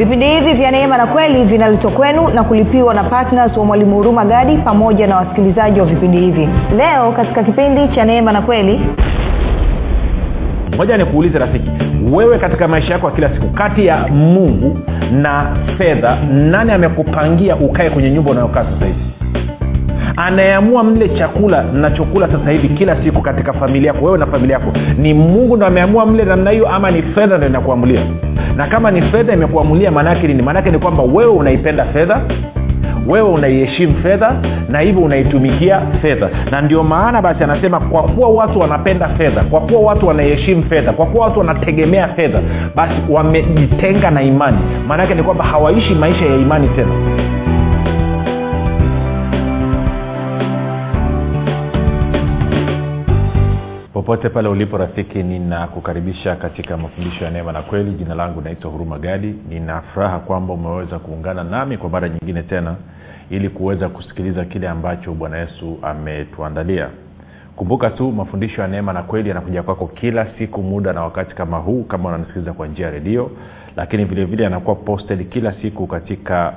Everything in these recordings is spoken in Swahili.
vipindi hivi vya neema na kweli vinaletwa kwenu na kulipiwa na ptns wa mwalimu huruma gadi pamoja na wasikilizaji wa vipindi hivi. Leo katika kipindi cha neema na kweli. Moja nikuulize rafiki wewe katika maisha yako ya kila siku kati ya mungu na fedha nani amekupangia ukae kwenye nyumba unayokaa sasa hivi anayeamua mle chakula nachokula sasa hivi kila siku katika familia yako wewe na familia yako. Ni mungu ndo ameamua mle namna hiyo ama ni fedha ndo inakuamulia? Na kama ni fedha imekuamulia maanaake nini? Maanaake ni kwamba wewe unaipenda fedha wewe unaiheshimu fedha na hivyo unaitumikia fedha. Na ndio maana basi anasema kwa kuwa watu wanapenda fedha kwa kuwa watu wanaiheshimu fedha kwa kuwa watu wanategemea fedha basi wamejitenga na imani. Maanaake ni kwamba hawaishi maisha ya imani tena popote pale ulipo rafiki ninakukaribisha katika mafundisho ya neema na kweli. Jina langu naitwa huruma gadi. Nina furaha kwamba umeweza kuungana nami kwa mara nyingine tena ili kuweza kusikiliza kile ambacho bwana yesu ametuandalia. Kumbuka tu mafundisho ya neema na kweli yanakuja kwako kila siku muda na wakati kama huu kama unanisikiliza kwa njia ya redio lakini vilevile yanakuwa posted kila siku katika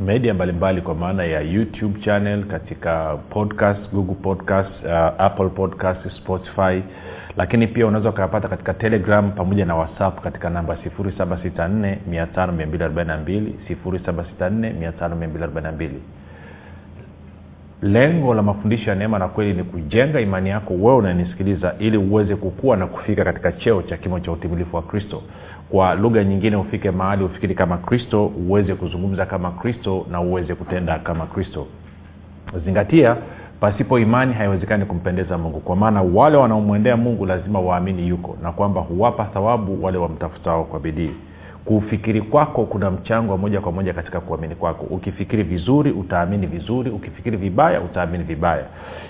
media mbalimbali kwa maana ya youtube channel katika podcast google podcast uh, apple podcast spotify. Lakini pia unaweza ukayapata katika telegram pamoja na whatsapp katika namba 764 764 lengo la mafundisho ya neema na kweli ni kujenga imani yako wewe unanisikiliza ili uweze kukua na kufika katika cheo cha kimo cha utimilifu wa kristo. Kwa lugha nyingine ufike mahali ufikiri kama kristo uweze kuzungumza kama kristo na uweze kutenda kama kristo. Zingatia pasipo imani haiwezekani kumpendeza mungu. Kwa maana wale wanaomwendea mungu lazima waamini yuko na kwamba huwapa thawabu wale wamtafutao kwa bidii kufikiri kwako kuna mchango wa moja kwa moja katika kuamini kwako. Ukifikiri vizuri utaamini vizuri. Ukifikiri vibaya utaamini vibaya.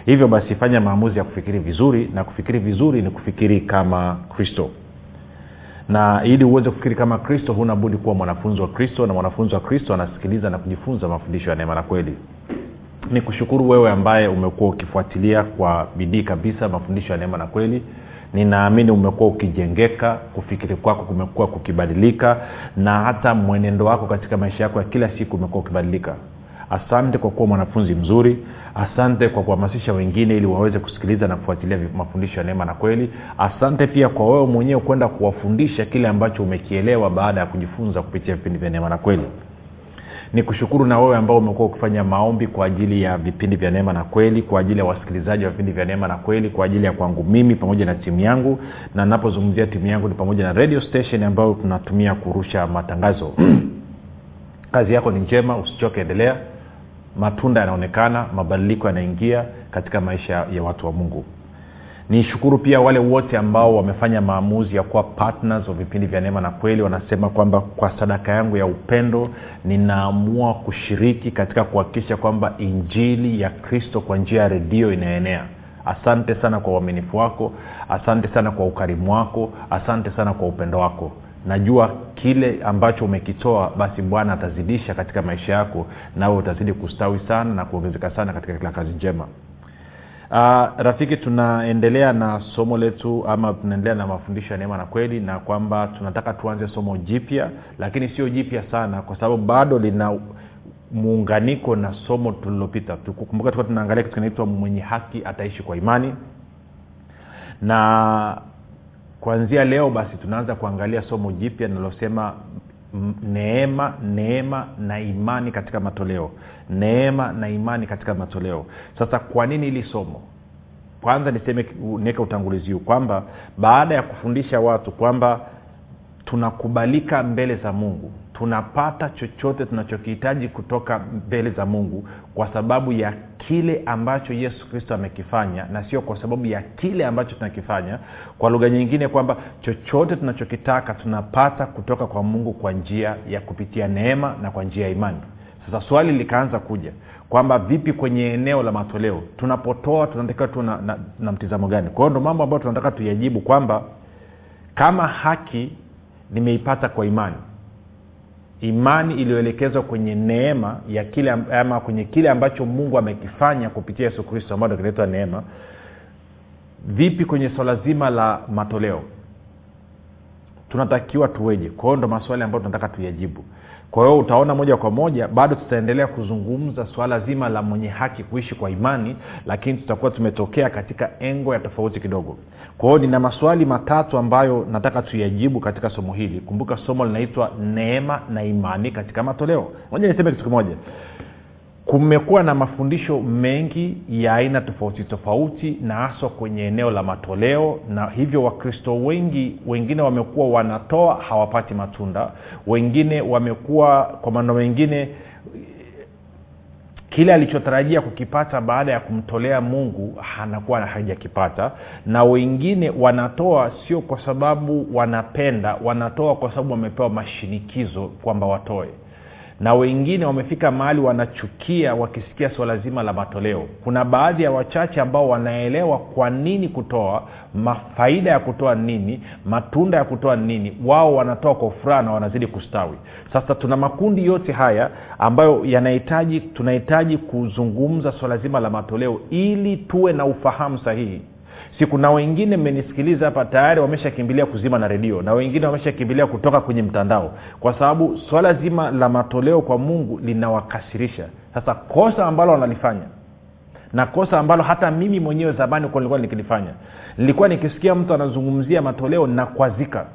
Hivyo basi fanya maamuzi ya kufikiri vizuri na kufikiri vizuri ni kufikiri kama kristo. Na ili uweze kufikiri kama kristo huna budi kuwa mwanafunzi wa kristo na mwanafunzi wa kristo anasikiliza na kujifunza mafundisho ya neema na kweli. Ni kushukuru wewe ambaye umekuwa ukifuatilia kwa bidii kabisa mafundisho ya neema na kweli ninaamini umekuwa ukijengeka kufikiri kwako kumekuwa kukibadilika na hata mwenendo wako katika maisha yako ya kila siku umekuwa ukibadilika. Asante kwa kuwa mwanafunzi mzuri. Asante kwa kuhamasisha wengine ili waweze kusikiliza na kufuatilia mafundisho ya neema na kweli. Asante pia kwa wewe mwenyewe kwenda kuwafundisha kile ambacho umekielewa baada ya kujifunza kupitia vipindi vya neema na kweli ni kushukuru na wewe ambao umekuwa ukifanya maombi kwa ajili ya vipindi vya neema na kweli kwa ajili ya wasikilizaji wa vipindi vya neema na kweli kwa ajili ya kwangu mimi pamoja na timu yangu. Na napozungumzia timu yangu ni pamoja na radio station ambayo tunatumia kurusha matangazo. Kazi yako ni njema usichoke endelea. Matunda yanaonekana mabadiliko yanaingia katika maisha ya watu wa mungu nishukuru pia wale wote ambao wamefanya maamuzi ya kuwa partners wa vipindi vya neema na kweli. Wanasema kwamba kwa sadaka yangu ya upendo ninaamua kushiriki katika kuhakikisha kwamba injili ya kristo kwa njia ya redio inaenea. Asante sana kwa uaminifu wako asante sana kwa ukarimu wako asante sana kwa upendo wako. Najua kile ambacho umekitoa basi bwana atazidisha katika maisha yako nawe utazidi kustawi sana na kuongezeka sana katika kila kazi njema uh, rafiki tunaendelea na somo letu ama tunaendelea na mafundisho ya neema na kweli na kwamba tunataka tuanze somo jipya lakini sio jipya sana kwa sababu bado lina muunganiko na somo tulilopita kumbuka tuka tunaangalia kitu kinaitwa mwenye haki ataishi kwa imani. Na kuanzia leo basi tunaanza kuangalia somo jipya linalosema neema neema na imani katika matoleo. Neema na imani katika matoleo. Sasa kwa nini hili somo? Kwanza niseme niweke utangulizi huu kwamba baada ya kufundisha watu kwamba tunakubalika mbele za mungu tunapata chochote tunachokihitaji kutoka mbele za mungu kwa sababu ya kile ambacho yesu kristo amekifanya na sio kwa sababu ya kile ambacho tunakifanya. Kwa lugha nyingine kwamba chochote tunachokitaka tunapata kutoka kwa mungu kwa njia ya kupitia neema na kwa njia ya imani. Sasa swali likaanza kuja kwamba vipi kwenye eneo la matoleo? Tunapotoa tunatakiwa tu na, na, na mtizamo gani? Kwa hiyo ndo mambo ambayo tunataka tuyajibu kwamba kama haki nimeipata kwa imani imani iliyoelekezwa kwenye neema ya kile ama kwenye kile ambacho mungu amekifanya kupitia yesu kristo ambayo kinaitwa neema. Vipi kwenye swala zima la matoleo? Tunatakiwa tuweje? Kwa hiyo ndo maswali ambayo tunataka tuyajibu kwa hiyo utaona moja kwa moja bado tutaendelea kuzungumza swala zima la mwenye haki kuishi kwa imani lakini tutakuwa tumetokea katika engo ya tofauti kidogo. Kwa hiyo nina maswali matatu ambayo nataka tuyajibu katika somo hili. Kumbuka somo linaitwa neema na imani katika matoleo. Moja niseme kitu kimoja kumekuwa na mafundisho mengi ya aina tofauti tofauti na haswa kwenye eneo la matoleo na hivyo wakristo wengi wengine wamekuwa wanatoa hawapati matunda. Wengine wamekuwa kwa maneno mengine kile alichotarajia kukipata baada ya kumtolea mungu anakuwa hajakipata. Na wengine wanatoa sio kwa sababu wanapenda wanatoa kwa sababu wamepewa mashinikizo kwamba watoe na wengine wamefika mahali wanachukia wakisikia swala zima la matoleo. Kuna baadhi ya wachache ambao wanaelewa kwa nini kutoa mafaida ya kutoa nini matunda ya kutoa nini wao wanatoa kwa furaha na wanazidi kustawi. Sasa tuna makundi yote haya ambayo yanahitaji tunahitaji kuzungumza swala zima la matoleo ili tuwe na ufahamu sahihi si kuna wengine mmenisikiliza hapa tayari wameshakimbilia kuzima na redio na wengine wameshakimbilia kutoka kwenye mtandao. Kwa sababu swala zima la matoleo kwa mungu linawakasirisha. Sasa kosa ambalo wanalifanya na kosa ambalo hata mimi mwenyewe zamani nilikuwa nikilifanya nilikuwa nikisikia mtu anazungumzia matoleo nakwazika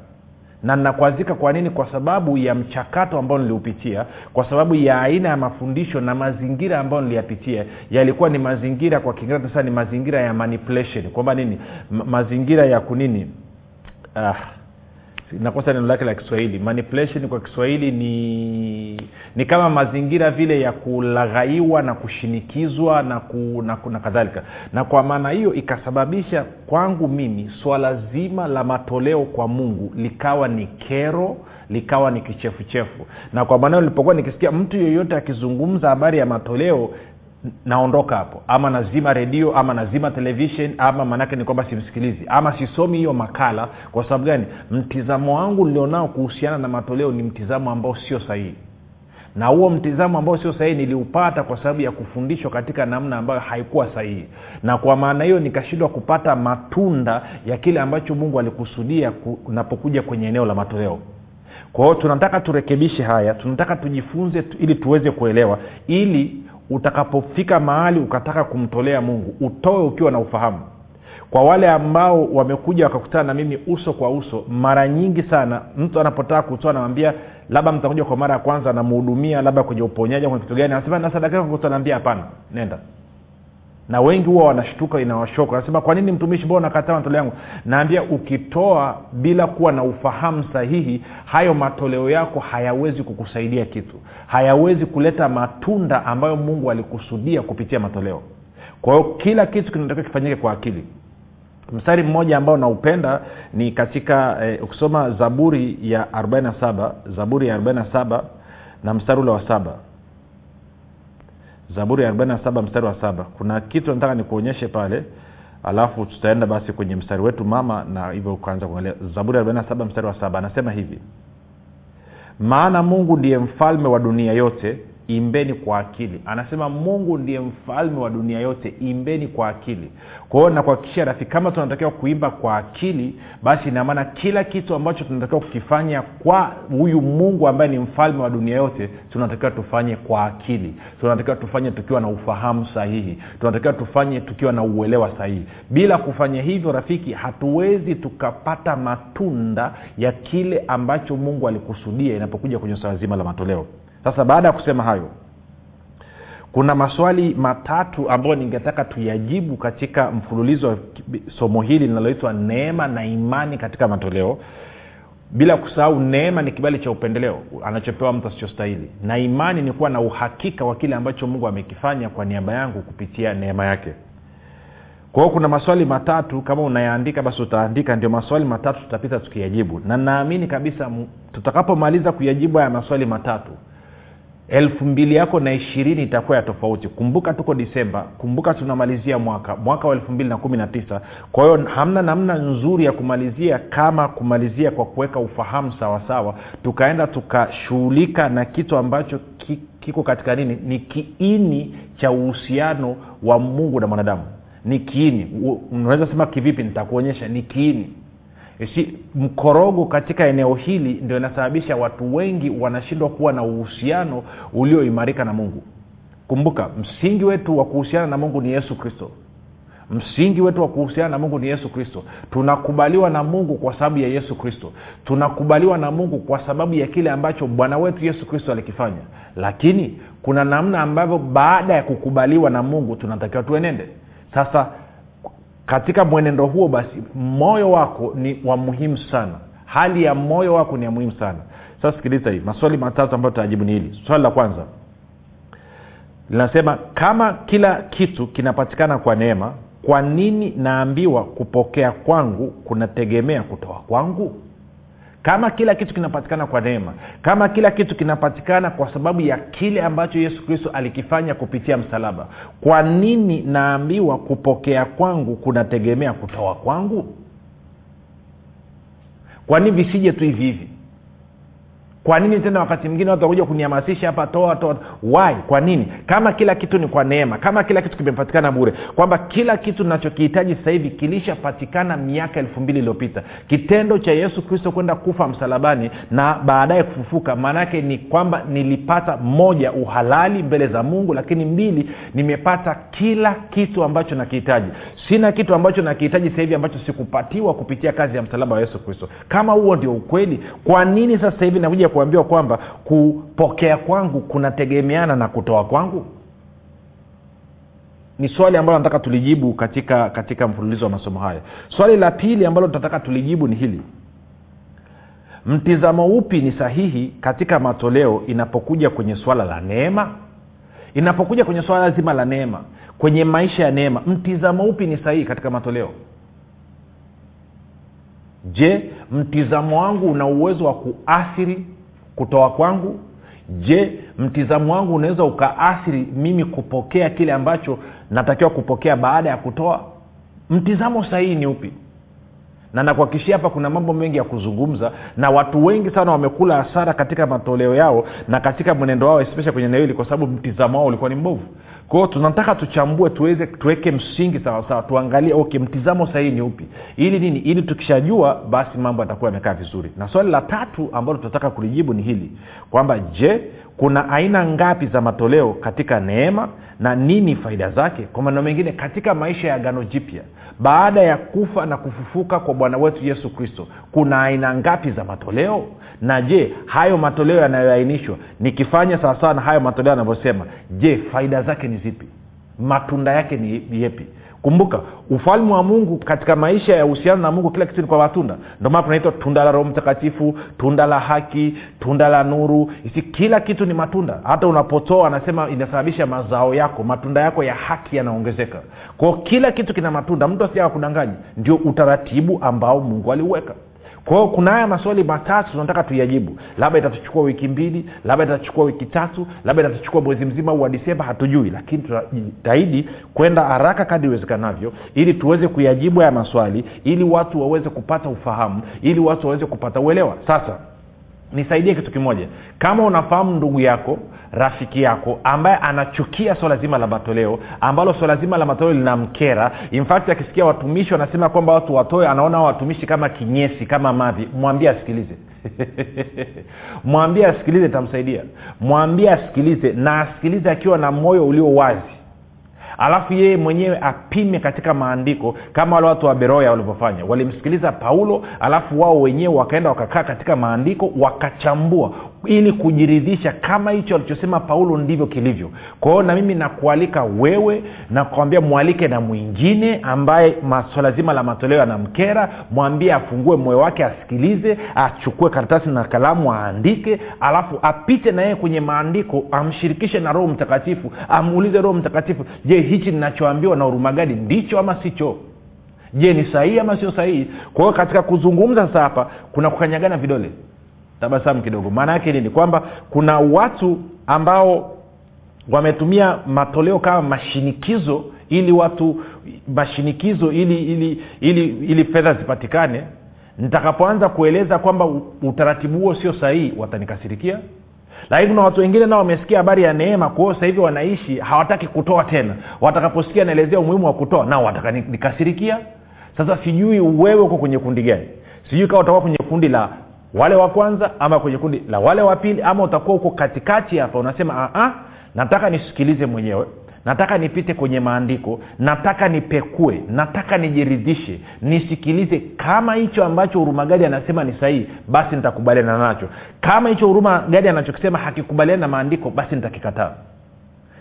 na ninakuazika kwa nini? Kwa sababu ya mchakato ambao niliupitia kwa sababu ya aina ya mafundisho na mazingira ambayo niliyapitia yalikuwa ni mazingira kwa kiingereza sasa ni mazingira ya manipulation. Kwamba nini? M- mazingira ya kunini? Ah, nakosa neno lake la kiswahili. Manipulation kwa kiswahili ni ni kama mazingira vile ya kulaghaiwa na kushinikizwa na, ku, na, na kadhalika. Na kwa maana hiyo ikasababisha kwangu mimi swala zima la matoleo kwa mungu likawa ni kero likawa ni kichefuchefu. Na kwa maana nilipokuwa nikisikia mtu yeyote akizungumza habari ya matoleo naondoka hapo. Ama nazima redio ama nazima televishen ama maanake ni kwamba simsikilizi. Ama sisomi hiyo makala kwa sababu gani? Mtizamo wangu nilionao kuhusiana na matoleo ni mtizamo ambao sio sahihi. Na huo mtizamo ambao sio sahihi niliupata kwa sababu ya kufundishwa katika namna ambayo haikuwa sahihi. Na kwa maana hiyo nikashindwa kupata matunda ya kile ambacho mungu alikusudia unapokuja kwenye eneo la matoleo. Kwa hiyo tunataka turekebishe haya tunataka tujifunze ili tuweze kuelewa ili utakapofika mahali ukataka kumtolea mungu utoe ukiwa na ufahamu. Kwa wale ambao wamekuja wakakutana na mimi uso kwa uso mara nyingi sana mtu anapotaka kutoa anamwambia labda mtakuja kwa mara ya kwanza anamhudumia labda kwenye uponyaji kwenye kitu gani anasema na sadaka yako hapana nenda na wengi huwa wanashtuka inawashoka nasema kwa nini mtumishi mbona nakataa matoleo yangu? Naambia ukitoa bila kuwa na ufahamu sahihi hayo matoleo yako hayawezi kukusaidia kitu. Hayawezi kuleta matunda ambayo mungu alikusudia kupitia matoleo. Kwa hiyo kila kitu kinatakiwa kifanyike kwa akili. Mstari mmoja ambao naupenda ni katika eh, ukisoma zaburi ya 47 zaburi ya 47 na mstari ule wa saba zaburi ya 47 mstari wa saba. Kuna kitu nataka nikuonyeshe pale alafu tutaenda basi kwenye mstari wetu mama na hivyo ukaanza kuangalia. Zaburi ya 47 mstari wa saba anasema hivi. Maana mungu ndiye mfalme wa dunia yote imbeni kwa akili. Anasema mungu ndiye mfalme wa dunia yote imbeni kwa akili. Kwa hiyo nakuhakikishia rafiki kama tunatakiwa kuimba kwa akili basi inamaana kila kitu ambacho tunatakiwa kukifanya kwa huyu mungu ambaye ni mfalme wa dunia yote tunatakiwa tufanye kwa akili. Tunatakiwa tufanye tukiwa na ufahamu sahihi. Tunatakiwa tufanye tukiwa na uelewa sahihi. Bila kufanya hivyo rafiki hatuwezi tukapata matunda ya kile ambacho mungu alikusudia inapokuja kwenye swala zima la matoleo sasa baada ya kusema hayo kuna maswali matatu ambayo ningetaka tuyajibu katika mfululizo wa somo hili linaloitwa neema na imani katika matoleo. Bila kusahau neema ni kibali cha upendeleo anachopewa mtu asichostahili na imani ni kuwa na uhakika wa kile ambacho mungu amekifanya kwa niaba yangu kupitia neema yake. Kwa hiyo kuna maswali matatu kama unayaandika basi utaandika ndio maswali matatu tutapita tukiyajibu. Na naamini kabisa tutakapomaliza kuyajibu haya maswali matatu elfu mbili yako na ishirini itakuwa ya tofauti. Kumbuka tuko disemba kumbuka tunamalizia mwaka mwaka wa elfu mbili na kumi na tisa. Kwa hiyo hamna namna nzuri ya kumalizia kama kumalizia kwa kuweka ufahamu sawasawa tukaenda tukashughulika na kitu ambacho ki, kiko katika nini? Ni kiini cha uhusiano wa mungu na mwanadamu. Ni kiini. Unaweza sema kivipi? Nitakuonyesha. Ni kiini si mkorogo katika eneo hili ndio inasababisha watu wengi wanashindwa kuwa na uhusiano ulioimarika na mungu. Kumbuka msingi wetu wa kuhusiana na mungu ni yesu kristo. Msingi wetu wa kuhusiana na mungu ni yesu kristo. Tunakubaliwa na mungu kwa sababu ya yesu kristo. Tunakubaliwa na mungu kwa sababu ya kile ambacho bwana wetu yesu kristo alikifanya. Lakini kuna namna ambavyo baada ya kukubaliwa na mungu tunatakiwa tuenende. Sasa katika mwenendo huo basi moyo wako ni wa muhimu sana. Hali ya moyo wako ni ya muhimu sana. Sasa sikiliza hii maswali matatu ambayo tutajibu ni hili. Swali la kwanza linasema kama kila kitu kinapatikana kwa neema kwa nini naambiwa kupokea kwangu kunategemea kutoa kwangu kama kila kitu kinapatikana kwa neema kama kila kitu kinapatikana kwa sababu ya kile ambacho yesu kristo alikifanya kupitia msalaba kwa nini naambiwa kupokea kwangu kunategemea kutoa kwangu? Kwa nini visije tu hivi hivi kwa nini tena wakati mwingine watu wakuja kunihamasisha hapa toa toa why? Kwa nini? Kama kila kitu ni kwa neema kama kila kitu kimepatikana bure kwamba kila kitu nachokihitaji sasa hivi kilishapatikana miaka elfu mbili iliyopita. Kitendo cha yesu kristo kwenda kufa msalabani na baadaye kufufuka maanaake ni kwamba nilipata moja uhalali mbele za mungu lakini mbili nimepata kila kitu ambacho nakihitaji. Sina kitu ambacho nakihitaji hivi ambacho sikupatiwa kupitia kazi ya msalaba wa yesu kristo. Kama huo ndio ukweli kwa nini sasa hivi nakuja kuambiwa kwamba kupokea kwangu kunategemeana na kutoa kwangu? Ni swali ambalo nataka tulijibu katika katika mfululizo wa masomo haya. Swali la pili ambalo tunataka tulijibu ni hili. Mtizamo upi ni sahihi katika matoleo inapokuja kwenye swala la neema? Inapokuja kwenye swala zima la neema kwenye maisha ya neema mtizamo upi ni sahihi katika matoleo? Je mtizamo wangu una uwezo wa kuathiri kutoa kwangu? Je mtizamo wangu unaweza ukaathiri mimi kupokea kile ambacho natakiwa kupokea baada ya kutoa? Mtizamo sahihi ni upi? Na nakuhakikishia hapa kuna mambo mengi ya kuzungumza na watu wengi sana wamekula hasara katika matoleo yao na katika mwenendo wao especially kwenye eneo hili kwa sababu mtizamo wao ulikuwa ni mbovu kwao tunataka tuchambue tuweze tuweke msingi sawasawa tuangalie okay mtizamo sahihi ni upi? Ili nini? Ili tukishajua basi mambo yatakuwa yamekaa vizuri. Na swali la tatu ambalo tunataka kulijibu ni hili kwamba je kuna aina ngapi za matoleo katika neema na nini faida zake? Kwa maneno mengine katika maisha ya gano jipya baada ya kufa na kufufuka kwa bwana wetu yesu kristo kuna aina ngapi za matoleo? Na je hayo matoleo yanayoainishwa nikifanya sawasawa na hayo matoleo yanavyosema je faida zake ni zipi? Matunda yake ni yepi kumbuka ufalme wa mungu katika maisha ya uhusiano na mungu kila kitu ni kwa matunda. Ndio maana tunaitwa tunda la roho mtakatifu tunda la haki tunda la nuru. Isi kila kitu ni matunda. Hata unapotoa anasema inasababisha mazao yako matunda yako ya haki yanaongezeka. Kwao kila kitu kina matunda. Mtu asija kudanganyi ndio utaratibu ambao mungu aliuweka kwa hiyo kuna haya maswali matatu tunataka tuyajibu. Labda itatuchukua wiki mbili labda itachukua wiki tatu labda itatuchukua mwezi mzima wa disemba hatujui. Lakini tunajitahidi kwenda haraka kadi iwezekanavyo ili tuweze kuyajibu haya maswali ili watu waweze kupata ufahamu ili watu waweze kupata uelewa. Sasa nisaidie kitu kimoja. Kama unafahamu ndugu yako rafiki yako ambaye anachukia swala zima la matoleo ambalo swala zima la matoleo linamkera infact akisikia watumishi wanasema kwamba watu watoe anaona hao watumishi kama kinyesi kama mavi. Mwambie asikilize. Mwambie asikilize tamsaidia. Mwambie asikilize na asikilize akiwa na moyo ulio wazi alafu yeye mwenyewe apime katika maandiko kama wale watu wa beroya walivyofanya. Walimsikiliza paulo alafu wao wenyewe wakaenda wakakaa katika maandiko wakachambua ili kujiridhisha kama hicho alichosema paulo ndivyo kilivyo. Kwa hiyo na mimi nakualika wewe nakwambia mwalike na mwingine ambaye swala zima la matoleo yanamkera mwambie afungue moyo wake asikilize achukue karatasi na kalamu aandike alafu apite na yeye kwenye maandiko amshirikishe na roho mtakatifu amuulize roho mtakatifu je hichi ninachoambiwa na urumagadi ndicho ama sicho? Je ni sahihi ama sio sahihi? Kwa hiyo katika kuzungumza sasa hapa kuna kukanyagana vidole tabasamu kidogo. Maana yake nini? Kwamba kuna watu ambao wametumia matoleo kama mashinikizo ili watu mashinikizo ili ili ili ili fedha zipatikane. Nitakapoanza kueleza kwamba utaratibu huo sio sahihi watanikasirikia. Lakini kuna watu wengine nao wamesikia habari ya neema kwao hivi wanaishi hawataki kutoa tena. Watakaposikia naelezea umuhimu wa kutoa nao watakanikasirikia sasa sijui wewe uko kwenye kundi gani. Sijui kawa utakuwa kwenye kundi la wale wa kwanza ama kwenye kundi la wale wa pili ama utakuwa huko katikati hapa unasema Aa, nataka nisikilize mwenyewe nataka nipite kwenye maandiko nataka nipekue nataka nijiridhishe nisikilize kama hicho ambacho hurumagadi anasema ni sahihi basi nitakubaliana nacho. Kama hicho huruma gadi anachokisema hakikubaliana na maandiko basi nitakikataa.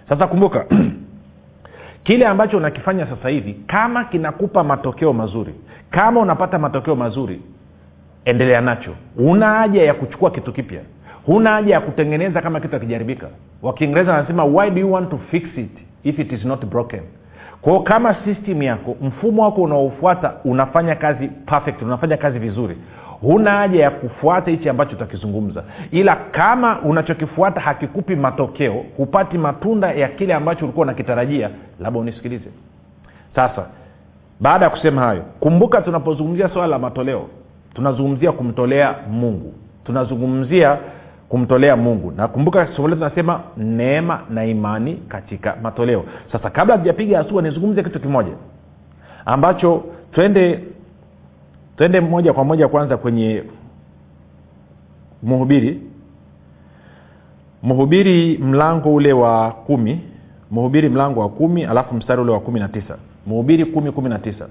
Sasa kumbuka kile ambacho unakifanya sasa hivi kama kinakupa matokeo mazuri kama unapata matokeo mazuri endelea nacho. Huna haja ya kuchukua kitu kipya. Huna haja ya kutengeneza kama kitu akijaribika wakiingereza wanasema why do you want to fix it if it is not broken? Kwao kama system yako mfumo wako unaofuata unafanya kazi perfect unafanya kazi vizuri huna haja ya kufuata hichi ambacho utakizungumza. Ila kama unachokifuata hakikupi matokeo hupati matunda ya kile ambacho ulikuwa unakitarajia labda unisikilize. Sasa baada ya kusema hayo kumbuka tunapozungumzia swala la matoleo tunazungumzia kumtolea mungu. Tunazungumzia kumtolea mungu. Nakumbuka somo letu tunasema neema na imani katika matoleo. Sasa kabla tujapiga hatua nizungumze kitu kimoja ambacho twende twende moja kwa moja kwanza kwenye mhubiri. Mhubiri mlango ule wa kumi. Mhubiri mlango wa kumi alafu mstari ule wa kumi na tisa. Mhubiri kumi kumi na tisa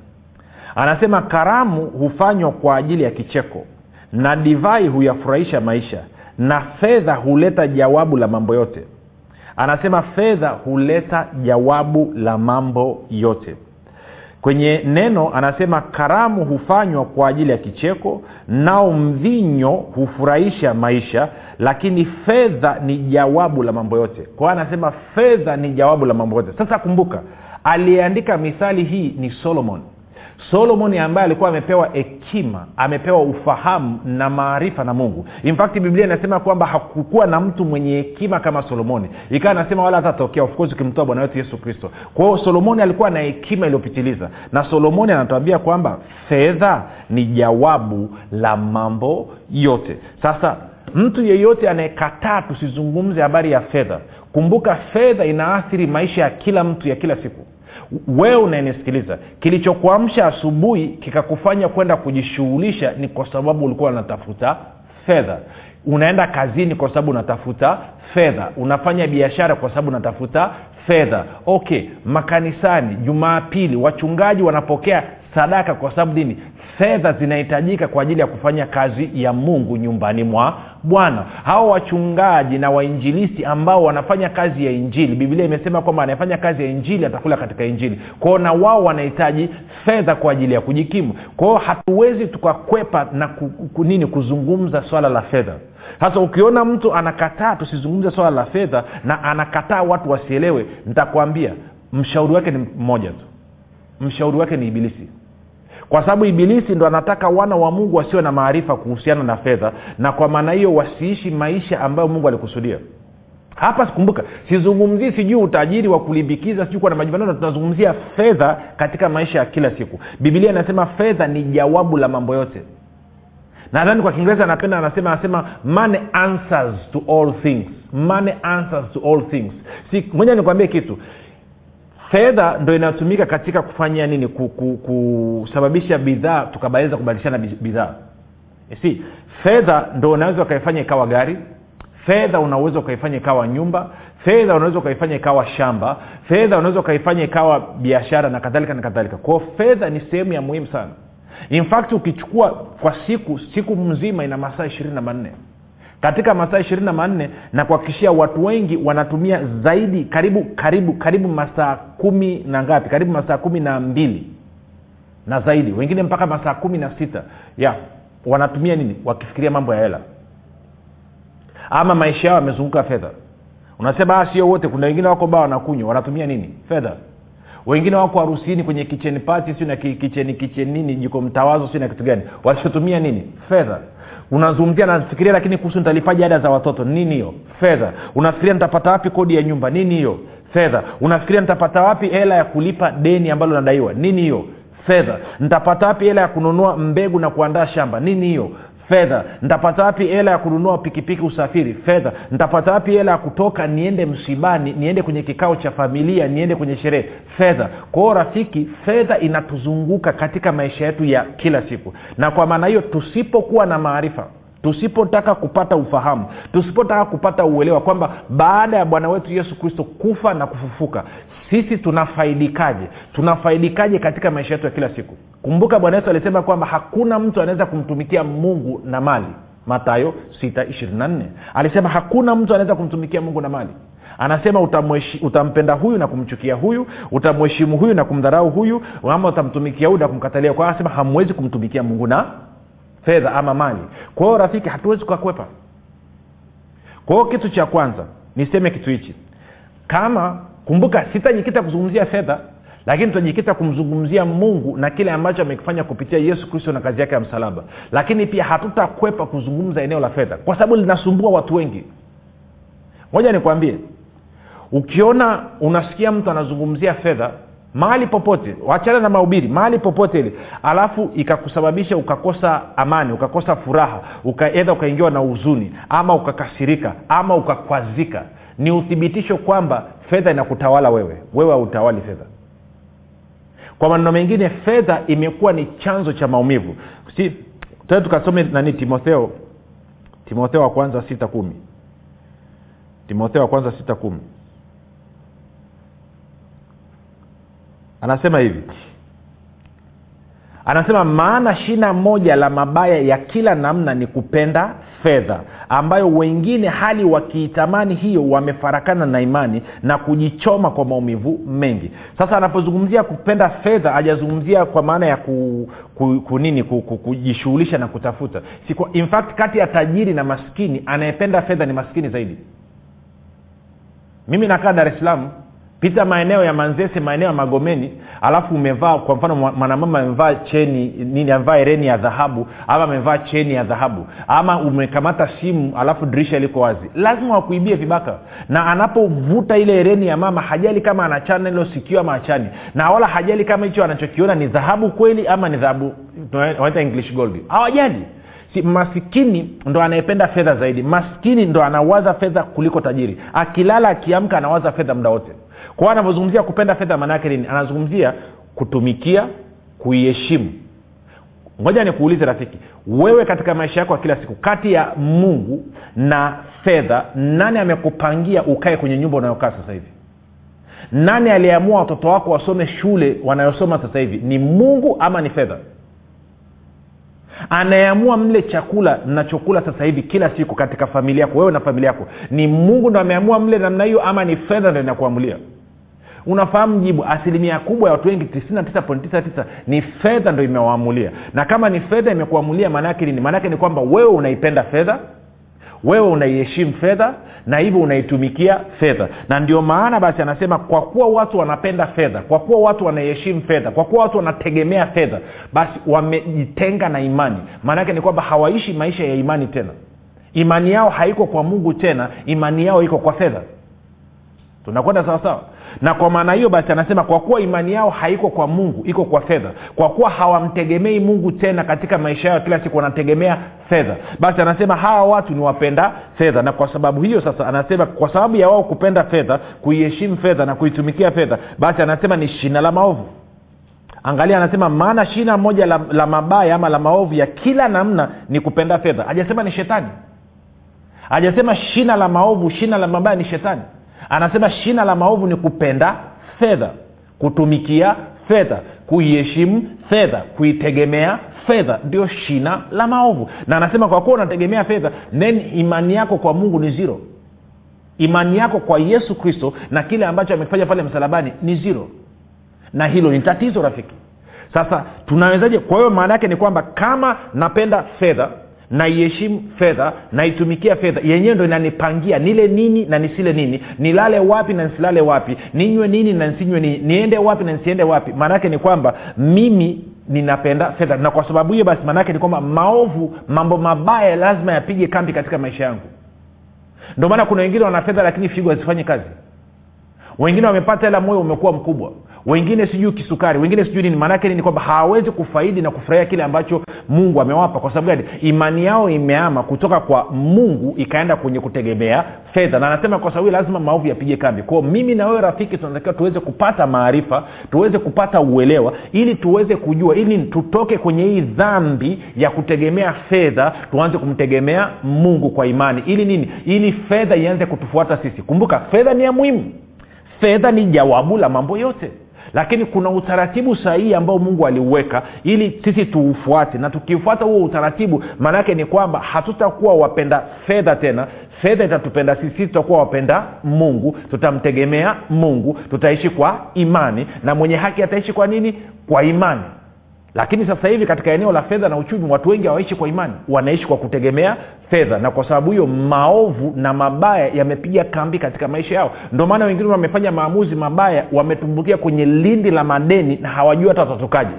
anasema karamu hufanywa kwa ajili ya kicheko na divai huyafurahisha maisha na fedha huleta jawabu la mambo yote. Anasema fedha huleta jawabu la mambo yote. Kwenye neno anasema karamu hufanywa kwa ajili ya kicheko nao mvinyo hufurahisha maisha lakini fedha ni jawabu la mambo yote. Kwa hiyo anasema fedha ni jawabu la mambo yote. Sasa kumbuka aliyeandika mithali hii ni solomon solomoni ambaye alikuwa amepewa hekima amepewa ufahamu na maarifa na mungu. Infact biblia inasema kwamba hakukuwa na mtu mwenye hekima kama solomoni. Ikawa anasema wala hatatokea of ukimtoa bwana wetu yesu kristo. Kwa solomoni alikuwa na hekima iliyopitiliza. Na solomoni anatuambia kwamba fedha ni jawabu la mambo yote. Sasa mtu yeyote anayekataa tusizungumze habari ya fedha. Kumbuka fedha inaathiri maisha ya kila mtu ya kila siku wewe unayenisikiliza kilichokuamsha asubuhi kikakufanya kwenda kujishughulisha ni kwa sababu ulikuwa unatafuta fedha. Unaenda kazini kwa sababu unatafuta fedha. Unafanya biashara kwa sababu unatafuta fedha. Okay makanisani jumapili wachungaji wanapokea sadaka kwa sababu nini fedha zinahitajika kwa ajili ya kufanya kazi ya mungu nyumbani mwa bwana. Hawa wachungaji na wainjilisti ambao wanafanya kazi ya injili biblia imesema kwamba anayefanya kazi ya injili atakula katika injili. Kwao na wao wanahitaji fedha kwa ajili ya kujikimu. Kwao hatuwezi tukakwepa na ku, ku, nini kuzungumza swala la fedha. Sasa ukiona mtu anakataa tusizungumze swala la fedha na anakataa watu wasielewe nitakwambia mshauri wake ni mmoja tu. Mshauri wake ni ibilisi kwa sababu ibilisi ndo anataka wana wa mungu wasiwe na maarifa kuhusiana na fedha na kwa maana hiyo wasiishi maisha ambayo mungu alikusudia. Hapa sikumbuka sizungumzii sijui utajiri wa kulimbikiza sijui kuwa na majivanano tunazungumzia fedha katika maisha ya kila siku. Bibilia inasema fedha ni jawabu la mambo yote. Nadhani kwa kiingereza anapenda anasema anasema money answers to all things. Money answers to all things. Si moja nikwambie kitu fedha ndo inayotumika katika kufanya nini? Kusababisha bidhaa tukabaweza kubadilishana bidhaa. Si fedha ndo unaweza ukaifanya ikawa gari fedha unaweza ukaifanya ikawa nyumba fedha unaweza ukaifanya ikawa shamba fedha unaweza ukaifanya ikawa biashara na kadhalika na kadhalika. Kwao fedha ni sehemu ya muhimu sana. In fact ukichukua kwa siku siku mzima ina masaa ishirini na manne katika masaa ishirini na manne na kuhakikishia watu wengi wanatumia zaidi karibu karibu karibu masaa kumi na ngapi? Karibu masaa kumi na mbili na zaidi. Wengine mpaka masaa kumi na sita. Ya wanatumia nini? Wakifikiria mambo ya hela. Ama maisha yao yamezunguka fedha. Unasema sio wote. Kuna wengine wako baa wanakunywa wanatumia nini? Fedha. Wengine wako harusini kwenye kicheni pati si na kicheni kicheni nini jiko mtawazo si na kitu gani. Wanachotumia nini? Fedha unazungumzia nafikiria lakini kuhusu nitalipaji ada za watoto. Nini hiyo? Fedha. Unafikiria nitapata wapi kodi ya nyumba? Nini hiyo? Fedha. Unafikiria nitapata wapi hela ya kulipa deni ambalo nadaiwa? Nini hiyo? Fedha. Nitapata wapi hela ya kununua mbegu na kuandaa shamba? Nini hiyo fedha. Ntapata wapi hela ya kununua pikipiki usafiri? Fedha. Ntapata wapi hela ya kutoka niende msibani niende kwenye kikao cha familia niende kwenye sherehe? Fedha. Kwao rafiki fedha inatuzunguka katika maisha yetu ya kila siku. Na kwa maana hiyo tusipokuwa na maarifa tusipotaka kupata ufahamu tusipotaka kupata uelewa kwamba baada ya bwana wetu yesu kristo kufa na kufufuka sisi tunafaidikaje? Tunafaidikaje katika maisha yetu ya kila siku? Kumbuka bwana yesu alisema kwamba hakuna mtu anaweza kumtumikia mungu na mali. Matayo 624 alisema hakuna mtu anaweza kumtumikia mungu na mali. Anasema utampenda huyu na kumchukia huyu utamheshimu huyu na kumdharau huyu ama utamtumikia huyu na kumkatalia kwa anasema hamwezi kumtumikia mungu na fedha ama mali. Kwa hiyo rafiki hatuwezi kukakwepa. Kwa hiyo kitu cha kwanza niseme kitu hichi. Kama kumbuka sitajikita kuzungumzia fedha lakini tutajikita kumzungumzia mungu na kile ambacho amekifanya kupitia yesu kristo na kazi yake ya msalaba. Lakini pia hatutakwepa kuzungumza eneo la fedha kwa sababu linasumbua watu wengi. Moja nikwambie ukiona unasikia mtu anazungumzia fedha mahali popote wachana na mahubiri mahali popote ile alafu ikakusababisha ukakosa amani ukakosa furaha ukaedha ukaingiwa na huzuni ama ukakasirika ama ukakwazika ni uthibitisho kwamba fedha inakutawala wewe. Wewe hautawali fedha. Kwa maneno mengine fedha imekuwa ni chanzo cha maumivu. Si tena tukasome nani timotheo. Timotheo wa kwanza sita kumi. Timotheo wa kwanza sita kumi. Anasema hivi anasema maana shina moja la mabaya ya kila namna ni kupenda fedha ambayo wengine hali wakiitamani hiyo wamefarakana na imani na kujichoma kwa maumivu mengi. Sasa anapozungumzia kupenda fedha hajazungumzia kwa maana ya ku, ku, ku nini ku, ku, kujishughulisha na kutafuta. Si in fact kati ya tajiri na maskini anayependa fedha ni maskini zaidi. Mimi nakaa dar es salaam pita maeneo ya manzese maeneo ya magomeni alafu umevaa kwa mfano mwanamama amevaa cheni nini amevaa hereni ya dhahabu ama amevaa cheni ya dhahabu ama umekamata simu alafu dirisha liko wazi. Lazima wakuibie vibaka. Na anapovuta ile hereni ya mama hajali kama anachana ilo sikio ama achani na wala hajali kama hicho anachokiona ni dhahabu kweli ama ni dhahabu wanaita english gold. Hawajali. Si maskini ndo anayependa fedha zaidi. Maskini ndo anawaza fedha kuliko tajiri. Akilala akiamka anawaza fedha muda wote kwao anavyozungumzia kupenda fedha maana yake nini? Anazungumzia kutumikia kuiheshimu. Ngoja nikuulize rafiki wewe katika maisha yako ya kila siku kati ya mungu na fedha nani amekupangia ukae kwenye nyumba unayokaa sasa hivi? Nani aliyeamua watoto wako wasome shule wanayosoma sasa hivi? Ni mungu ama ni fedha? Anayeamua mle chakula mnachokula sasa hivi kila siku katika familia yako wewe na familia yako ni mungu ndo ameamua mle namna hiyo ama ni fedha ndo inakuamulia unafahamu jibu asilimia kubwa ya watu wengi 99.99 ni fedha ndo imewaamulia na kama ni fedha imekuamulia maanaake nini? Maanaake ni kwamba wewe unaipenda fedha wewe unaiheshimu fedha na hivyo unaitumikia fedha. Na ndio maana basi anasema kwa kuwa watu wanapenda fedha kwa kuwa watu wanaiheshimu fedha kwa kuwa watu wanategemea fedha basi wamejitenga na imani. Maanaake ni kwamba hawaishi maisha ya imani tena. Imani yao haiko kwa mungu tena imani yao iko kwa fedha. Tunakwenda sawasawa na kwa maana hiyo basi anasema kwa kuwa imani yao haiko kwa mungu iko kwa fedha. Kwa kuwa hawamtegemei mungu tena katika maisha yao kila siku wanategemea fedha. Basi anasema hawa watu ni wapenda fedha. Na kwa sababu hiyo sasa anasema kwa sababu ya wao kupenda fedha kuiheshimu fedha na kuitumikia fedha basi anasema ni shina la maovu. Angalia anasema maana shina moja la, la mabaya ama la maovu ya kila namna ni kupenda fedha. Hajasema ni shetani. Hajasema shina la maovu shina la mabaya ni shetani anasema shina la maovu ni kupenda fedha kutumikia fedha kuiheshimu fedha kuitegemea fedha. Ndio shina la maovu. Na anasema kwa kuwa unategemea fedha then imani yako kwa mungu ni ziro imani yako kwa yesu kristo na kile ambacho amekifanya pale msalabani ni ziro na hilo ni tatizo rafiki. Sasa tunawezaje? Kwa hiyo maana yake ni kwamba kama napenda fedha naiheshimu fedha naitumikia fedha. Yenyewe ndo inanipangia. Nile nini na nisile nini. Nilale wapi na nisilale wapi. Ninywe nini na nisinywe nini. Niende wapi na nisiende wapi. Maanaake ni kwamba mimi ninapenda fedha. Na kwa sababu hiyo basi maanaake ni kwamba maovu mambo mabaya lazima yapige kambi katika maisha yangu. Ndio maana kuna wengine wana fedha lakini figo hazifanyi kazi. Wengine wamepata hela moyo umekuwa mkubwa wengine sijui kisukari wengine sijui nini. Maanaake ni kwamba hawawezi kufaidi na kufurahia kile ambacho mungu amewapa. Kwa sababu gani? Imani yao imeama kutoka kwa mungu ikaenda kwenye kutegemea fedha. Na anasema kwa sababu lazima maovu yapige kambi. Kwao mimi na wewe rafiki tunatakiwa tuweze kupata maarifa tuweze kupata uelewa ili tuweze kujua ili tutoke kwenye hii dhambi ya kutegemea fedha tuanze kumtegemea mungu kwa imani. Ili nini? Ili fedha ianze kutufuata sisi. Kumbuka fedha ni ya muhimu. Fedha ni jawabu la mambo yote lakini kuna utaratibu sahihi ambao mungu aliuweka ili sisi tuufuate. Na tukifuata huo utaratibu maanaake ni kwamba hatutakuwa wapenda fedha tena. Fedha itatupenda sisi tutakuwa wapenda mungu. Tutamtegemea mungu. Tutaishi kwa imani. Na mwenye haki ataishi kwa nini? Kwa imani lakini sasa hivi katika eneo la fedha na uchumi watu wengi hawaishi kwa imani. Wanaishi kwa kutegemea fedha. Na kwa sababu hiyo maovu na mabaya yamepiga kambi katika maisha yao. Ndio maana wengine wamefanya maamuzi mabaya wametumbukia kwenye lindi la madeni na hawajui hata watatokaje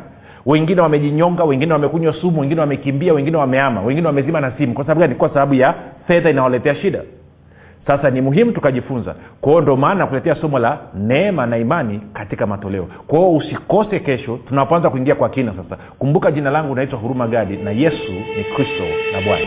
wengine wamejinyonga wengine wamekunywa sumu wengine wamekimbia wengine wameama wengine wamezima na simu. Kwa sababu gani? Kwa sababu ya fedha inawaletea shida sasa ni muhimu tukajifunza. Kwao ndo maana kuletea somo la neema na imani katika matoleo. Kwao usikose kesho tunapoanza kuingia kwa kina sasa. Kumbuka jina langu naitwa huruma gadi na yesu ni kristo na bwana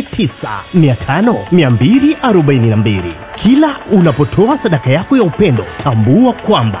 7895242 kila unapotoa sadaka yako ya upendo tambua kwamba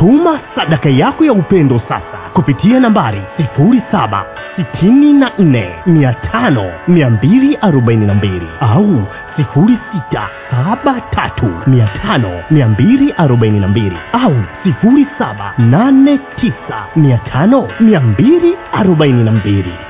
tuma sadaka yako ya upendo sasa kupitia nambari 7645242 au 6735242 au 7895242